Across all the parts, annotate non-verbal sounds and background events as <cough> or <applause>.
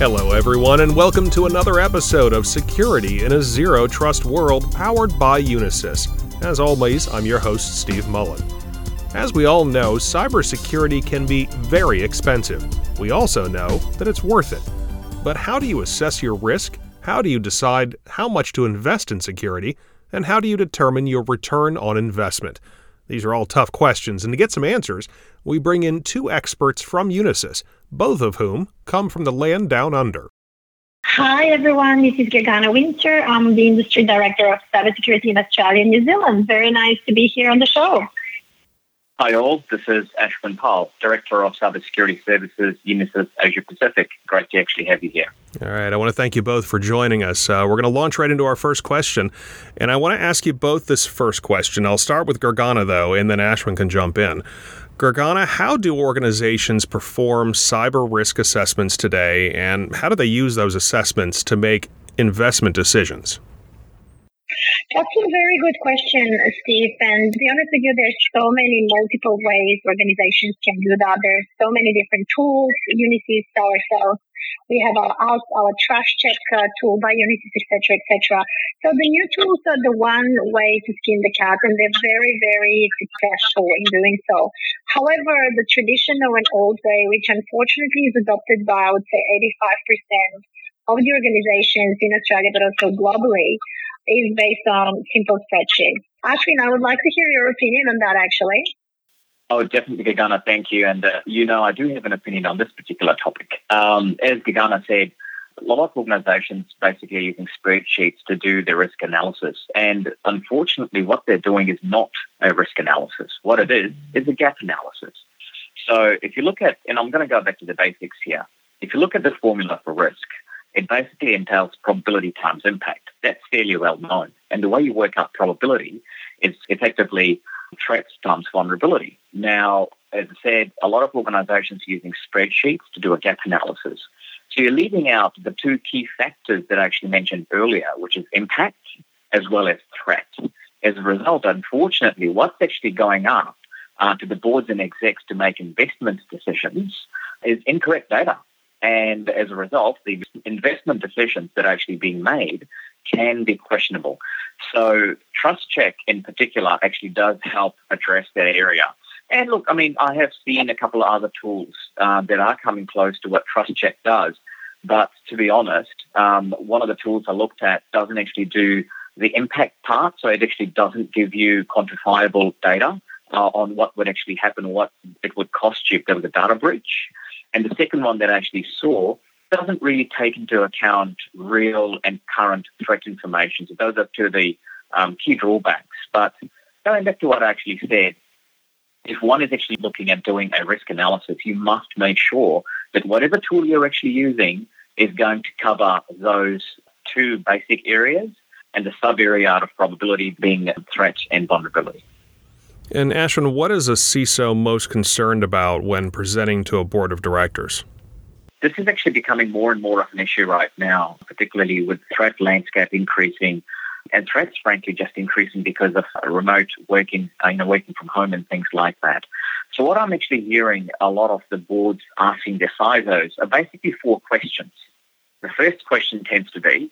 Hello, everyone, and welcome to another episode of Security in a Zero Trust World powered by Unisys. As always, I'm your host, Steve Mullen. As we all know, cybersecurity can be very expensive. We also know that it's worth it. But how do you assess your risk? How do you decide how much to invest in security? And how do you determine your return on investment? These are all tough questions, and to get some answers, we bring in two experts from Unisys, both of whom come from the land down under. Hi, everyone. This is Gergana Winzer. I'm the Industry Director of Cybersecurity in Australia and New Zealand. Very nice to be here on the show. Hi all, this is Ashwin Pal, Director of Cybersecurity Services, Unisys Asia Pacific. Great to actually have you here. All right, I want to thank you both for joining us. Uh, we're going to launch right into our first question, and I want to ask you both this first question. I'll start with Gergana, though, and then Ashwin can jump in. Gergana, how do organizations perform cyber risk assessments today, and how do they use those assessments to make investment decisions? That's a very good question, Steve. And to be honest with you, there's so many multiple ways organizations can do that. There's so many different tools. Unisys ourselves, we have our our trust check uh, tool by Unisys, etc., etc. So the new tools are the one way to skin the cat, and they're very, very successful in doing so. However, the traditional and old way, which unfortunately is adopted by, I would say, 85% of the organizations in Australia, but also globally, is based on simple spreadsheets. Ashwin, I would like to hear your opinion on that actually. Oh, definitely, Gergana. Thank you. And, uh, you know, I do have an opinion on this particular topic. Um, as Gergana said, a lot of organizations basically are using spreadsheets to do their risk analysis. And unfortunately, what they're doing is not a risk analysis. What it is, is a gap analysis. So if you look at, and I'm going to go back to the basics here. If you look at the formula for risk, it basically entails probability times impact. That's fairly well known. And the way you work out probability is effectively threats times vulnerability. Now, as I said, a lot of organizations are using spreadsheets to do a gap analysis. So you're leaving out the two key factors that I actually mentioned earlier, which is impact as well as threat. As a result, unfortunately, what's actually going up uh, to the boards and execs to make investment decisions is incorrect data. And as a result, the investment decisions that are actually being made can be questionable. So Trust Check in particular actually does help address that area. And look, I mean, I have seen a couple of other tools uh, that are coming close to what Trust Check does. But to be honest, um, one of the tools I looked at doesn't actually do the impact part. So it actually doesn't give you quantifiable data uh, on what would actually happen, or what it would cost you if there was a data breach. And the second one that I actually saw doesn't really take into account real and current threat information. So those are two of the um, key drawbacks. But going back to what I actually said, if one is actually looking at doing a risk analysis, you must make sure that whatever tool you're actually using is going to cover those two basic areas and the sub area out of probability being threat and vulnerability. And Ashwin, what is a CISO most concerned about when presenting to a board of directors? This is actually becoming more and more of an issue right now, particularly with threat landscape increasing and threats, frankly, just increasing because of remote working, uh, you know, working from home and things like that. So what I'm actually hearing a lot of the boards asking their CISOs are basically four questions. The first question tends to be,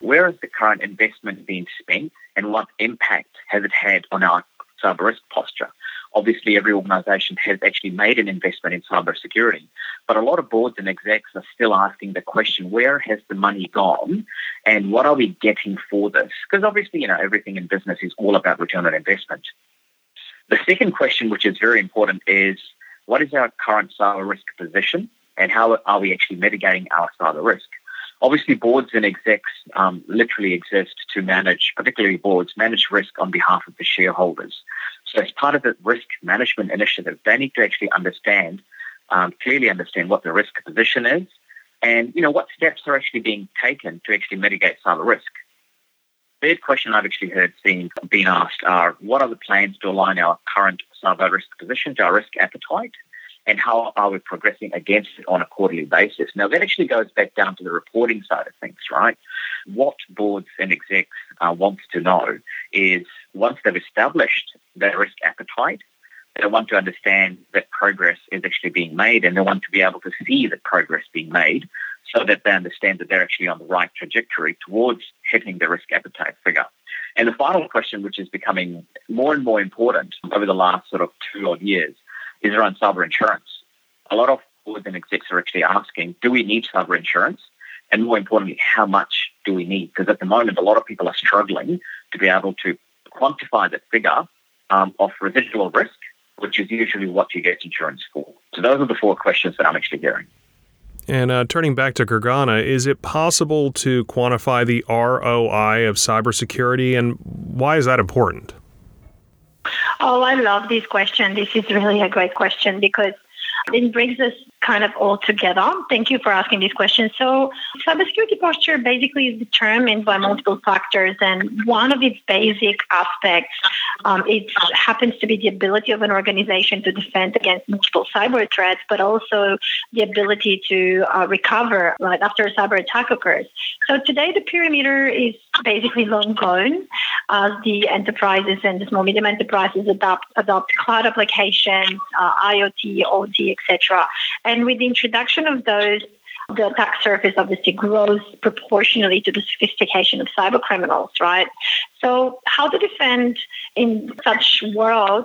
where is the current investment being spent and what impact has it had on our cyber risk posture. Obviously, every organization has actually made an investment in cybersecurity, but a lot of boards and execs are still asking the question, where has the money gone and what are we getting for this? Because obviously, you know, everything in business is all about return on investment. The second question, which is very important, is what is our current cyber risk position and how are we actually mitigating our cyber risk? Obviously, boards and execs um, literally exist to manage, particularly boards, manage risk on behalf of the shareholders. So, as part of the risk management initiative, they need to actually understand, um, clearly understand what the risk position is, and you know what steps are actually being taken to actually mitigate cyber risk. Third question I've actually heard seen being asked are what are the plans to align our current cyber risk position to our risk appetite? And how are we progressing against it on a quarterly basis. Now, that actually goes back down to the reporting side of things, right? What boards and execs uh, want to know is once they've established their risk appetite, they want to understand that progress is actually being made and they want to be able to see the progress being made so that they understand that they're actually on the right trajectory towards hitting the risk appetite figure. And the final question, which is becoming more and more important over the last sort of two odd years, is around cyber insurance. A lot of boards and execs are actually asking, do we need cyber insurance? And more importantly, how much do we need? Because at the moment, a lot of people are struggling to be able to quantify that figure um, of residual risk, which is usually what you get insurance for. So those are the four questions that I'm actually hearing. And uh, turning back to Gergana, is it possible to quantify the ROI of cybersecurity, and why is that important? Oh, I love this question. This is really a great question because it brings us kind of all together. Thank you for asking this question. So, cybersecurity posture basically is determined by multiple factors, and one of its basic aspects um, it happens to be the ability of an organization to defend against multiple cyber threats, but also the ability to uh, recover right after a cyber attack occurs. So today, the perimeter is basically long gone as the enterprises and the small medium enterprises adopt adopt cloud applications, uh, IoT, OT, etc. And with the introduction of those, the attack surface obviously grows proportionally to the sophistication of cyber criminals, right? So how to defend in such world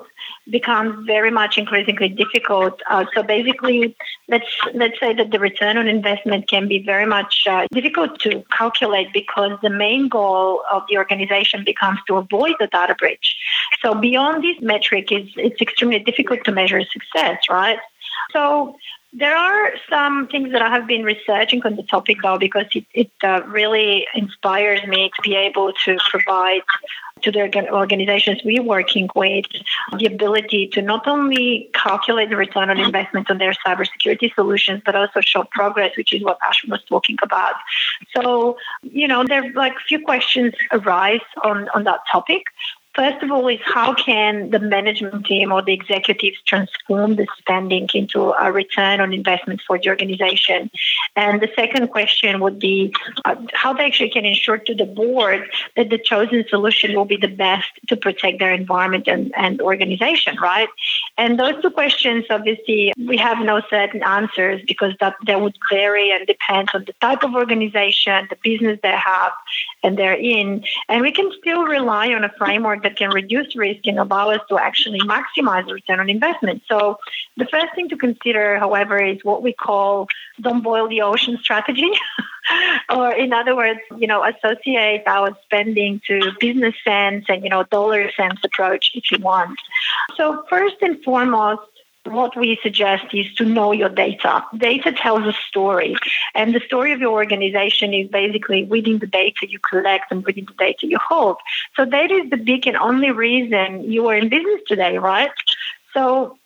becomes very much increasingly difficult. Uh, so basically, let's let's say that the return on investment can be very much uh, difficult to calculate because the main goal of the organization becomes to avoid the data breach. So beyond this metric, is it's extremely difficult to measure success, right? So there are some things that I have been researching on the topic though, because it, it uh, really inspires me to be able to provide to the organizations we're working with the ability to not only calculate the return on investment on their cybersecurity solutions, but also show progress, which is what Ashwin was talking about. So, you know, there like a few questions arise on, on that topic. First of all, is how can the management team or the executives transform the spending into a return on investment for the organization? And the second question would be uh, how they actually can ensure to the board that the chosen solution will be the best to protect their environment and, and organization, right? And those two questions, obviously, we have no certain answers because that, that would vary and depend on the type of organization, the business they have, and they're in. And we can still rely on a framework that can reduce risk and allow us to actually maximize return on investment. So the first thing to consider, however, is what we call don't boil the ocean strategy. <laughs> <laughs> or in other words, you know, associate our spending to business sense and, you know, dollar sense approach if you want. So first and foremost, what we suggest is to know your data. Data tells a story, and the story of your organization is basically within the data you collect and within the data you hold. So, data is the big and only reason you are in business today, right? So,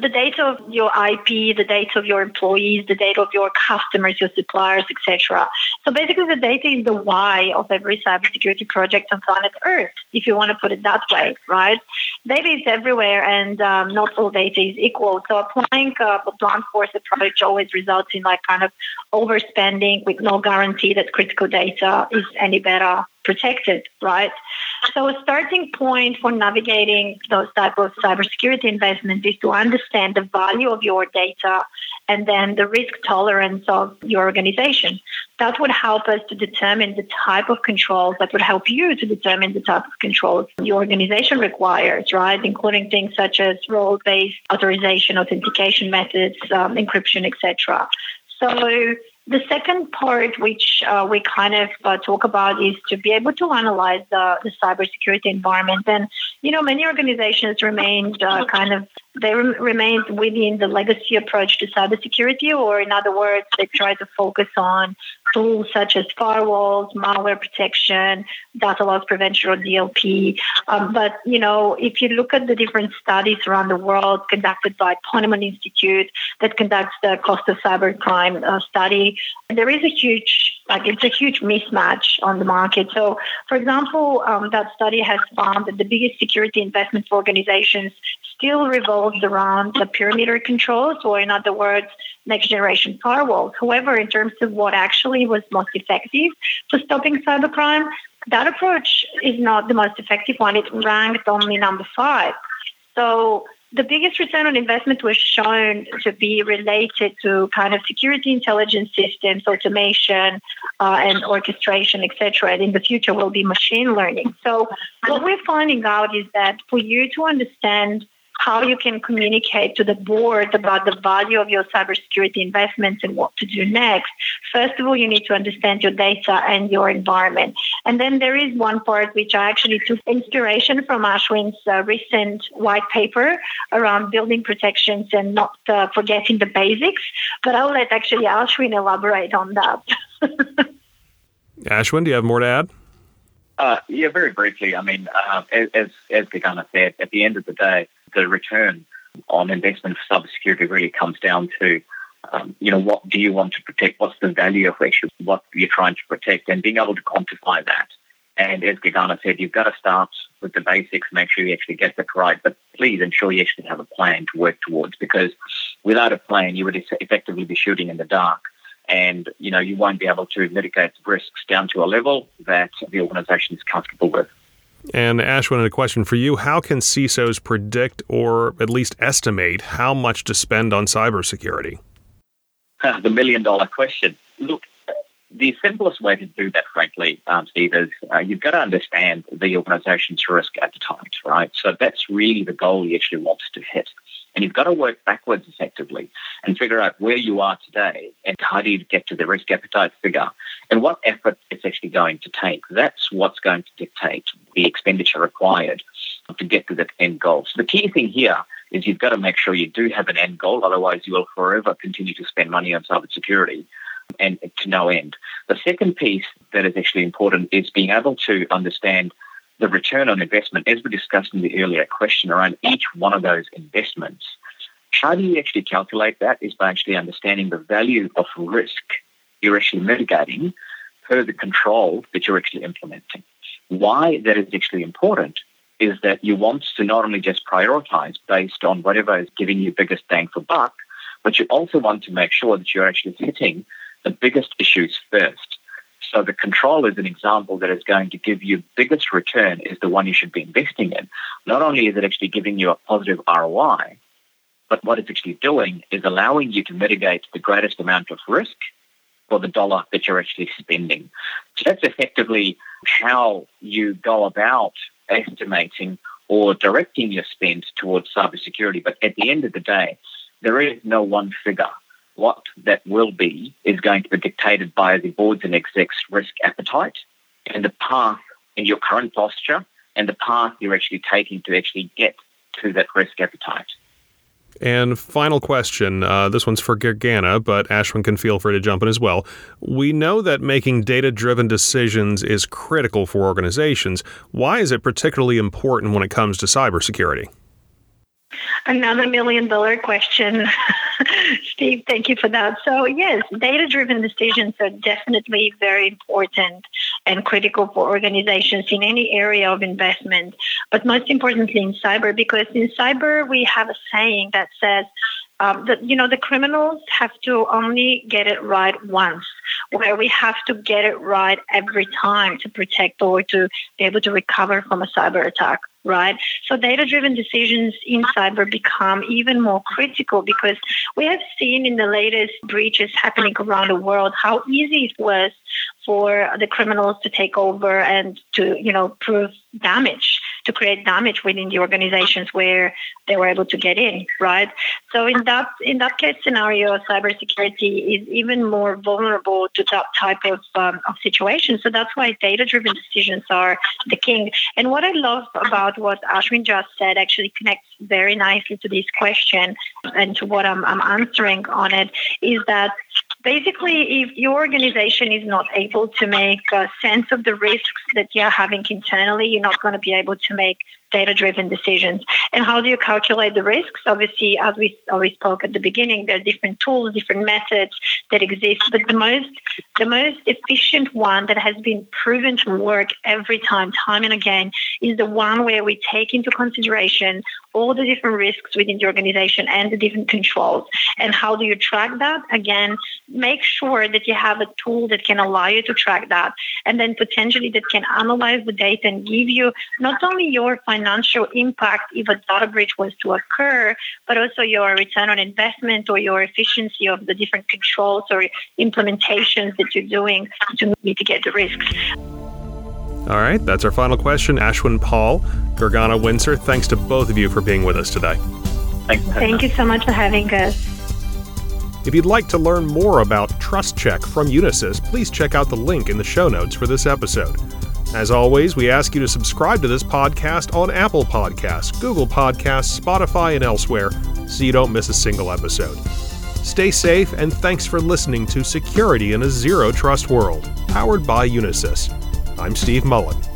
the data of your IP, the data of your employees, the data of your customers, your suppliers, etc. So basically, the data is the why of every cybersecurity project on planet Earth, if you want to put it that way, right? Data is everywhere, and um, not all data is equal. So applying a blunt force approach always results in like kind of overspending with no guarantee that critical data is any better protected, right? So a starting point for navigating those type of cybersecurity investments is to understand the value of your data and then the risk tolerance of your organization. That would help us to determine the type of controls that would help you to determine the type of controls your organization requires, right? Including things such as role-based authorization, authentication methods, um, encryption, etc. So the second part, which uh, we kind of uh, talk about, is to be able to analyze the, the cybersecurity environment. And, you know, many organizations remained uh, kind of they re- remain within the legacy approach to cybersecurity, or in other words, they try to focus on tools such as firewalls, malware protection, data loss prevention, or DLP. Um, but you know, if you look at the different studies around the world conducted by Ponemon Institute that conducts the cost of cybercrime uh, study, there is a huge like it's a huge mismatch on the market. So, for example, um, that study has found that the biggest security investment for organizations still revolves around the perimeter controls, or in other words, next generation firewalls. However, in terms of what actually was most effective for stopping cybercrime, that approach is not the most effective one. It ranked only number five. So the biggest return on investment was shown to be related to kind of security intelligence systems, automation, uh, and orchestration, etc. And in the future will be machine learning. So what we're finding out is that for you to understand how you can communicate to the board about the value of your cybersecurity investments and what to do next. First of all, you need to understand your data and your environment. And then there is one part which I actually took inspiration from Ashwin's uh, recent white paper around building protections and not uh, forgetting the basics. But I'll let actually Ashwin elaborate on that. <laughs> Ashwin, do you have more to add? Uh, yeah, very briefly. I mean, uh, as as Gergana said, at the end of the day, the return on investment for cybersecurity really comes down to, um, you know, what do you want to protect? What's the value of actually what you're trying to protect, and being able to quantify that. And as Gergana said, you've got to start with the basics, make sure you actually get that right. But please ensure you actually have a plan to work towards, because without a plan, you would effectively be shooting in the dark and you know you won't be able to mitigate risks down to a level that the organisation is comfortable with. And Ashwin, a question for you: How can CISOs predict or at least estimate how much to spend on cybersecurity? the million-dollar question. Look, the simplest way to do that, frankly, um, Steve, is uh, you've got to understand the organization's risk appetite, right? So that's really the goal you actually want to hit. And you've got to work backwards effectively and figure out where you are today and how do you get to the risk appetite figure and what effort it's actually going to take. That's what's going to dictate the expenditure required to get to that end goal. So the key thing here is you've got to make sure you do have an end goal, otherwise you will forever continue to spend money on cybersecurity and to no end. The second piece that is actually important is being able to understand the return on investment, as we discussed in the earlier question around each one of those investments. How do you actually calculate that is by actually understanding the value of risk you're actually mitigating per the control that you're actually implementing. Why that is actually important is that you want to not only just prioritize based on whatever is giving you biggest bang for buck, but you also want to make sure that you're actually hitting the biggest issues first. So the control is an example that is going to give you biggest return is the one you should be investing in. Not only is it actually giving you a positive ROI, but what it's actually doing is allowing you to mitigate the greatest amount of risk for the dollar that you're actually spending. So that's effectively how you go about estimating or directing your spend towards cybersecurity. But at the end of the day, there is no one figure what that will be is going to be dictated by the boards and execs risk appetite and the path in your current posture and the path you're actually taking to actually get to that risk appetite. And final question uh, this one's for Gergana, but Ashwin can feel free to jump in as well. We know that making data driven decisions is critical for organizations. Why is it particularly important when it comes to cybersecurity? Another million dollar question. <laughs> <laughs> Steve, thank you for that. So, yes, data driven decisions are definitely very important and critical for organizations in any area of investment, but most importantly in cyber, because in cyber we have a saying that says, um, that you know the criminals have to only get it right once where we have to get it right every time to protect or to be able to recover from a cyber attack right? So data driven decisions in cyber become even more critical because we have seen in the latest breaches happening around the world how easy it was for the criminals to take over and to, you know, prove damage to create damage within the organizations where they were able to get in, right? So in that in that case scenario, cybersecurity is even more vulnerable to that type of um, of situation. So that's why data-driven decisions are the king. And what I love about what Ashwin just said actually connects very nicely to this question and to what I'm, I'm answering on it is that basically, if your organization is not able to make a sense of the risks that you're having internally, you're not going to be able to make data driven decisions. And how do you calculate the risks? Obviously, as we always spoke at the beginning, there are different tools, different methods that exist. But the most the most efficient one that has been proven to work every time, time and again, is the one where we take into consideration all the different risks within the organization and the different controls. And how do you track that? Again, make sure that you have a tool that can allow you to track that and then potentially that can analyze the data and give you not only your financial impact if a data breach was to occur, but also your return on investment or your efficiency of the different controls or implementations that you're doing to mitigate the risks. All right, that's our final question. Ashwin Pal, Gergana Winzer, thanks to both of you for being with us today. Thanks. Thank you so much for having us. If you'd like to learn more about TrustCheck from Unisys, please check out the link in the show notes for this episode. As always, we ask you to subscribe to this podcast on Apple Podcasts, Google Podcasts, Spotify, and elsewhere so you don't miss a single episode. Stay safe, and thanks for listening to Security in a Zero Trust World, powered by Unisys. I'm Steve Mullen.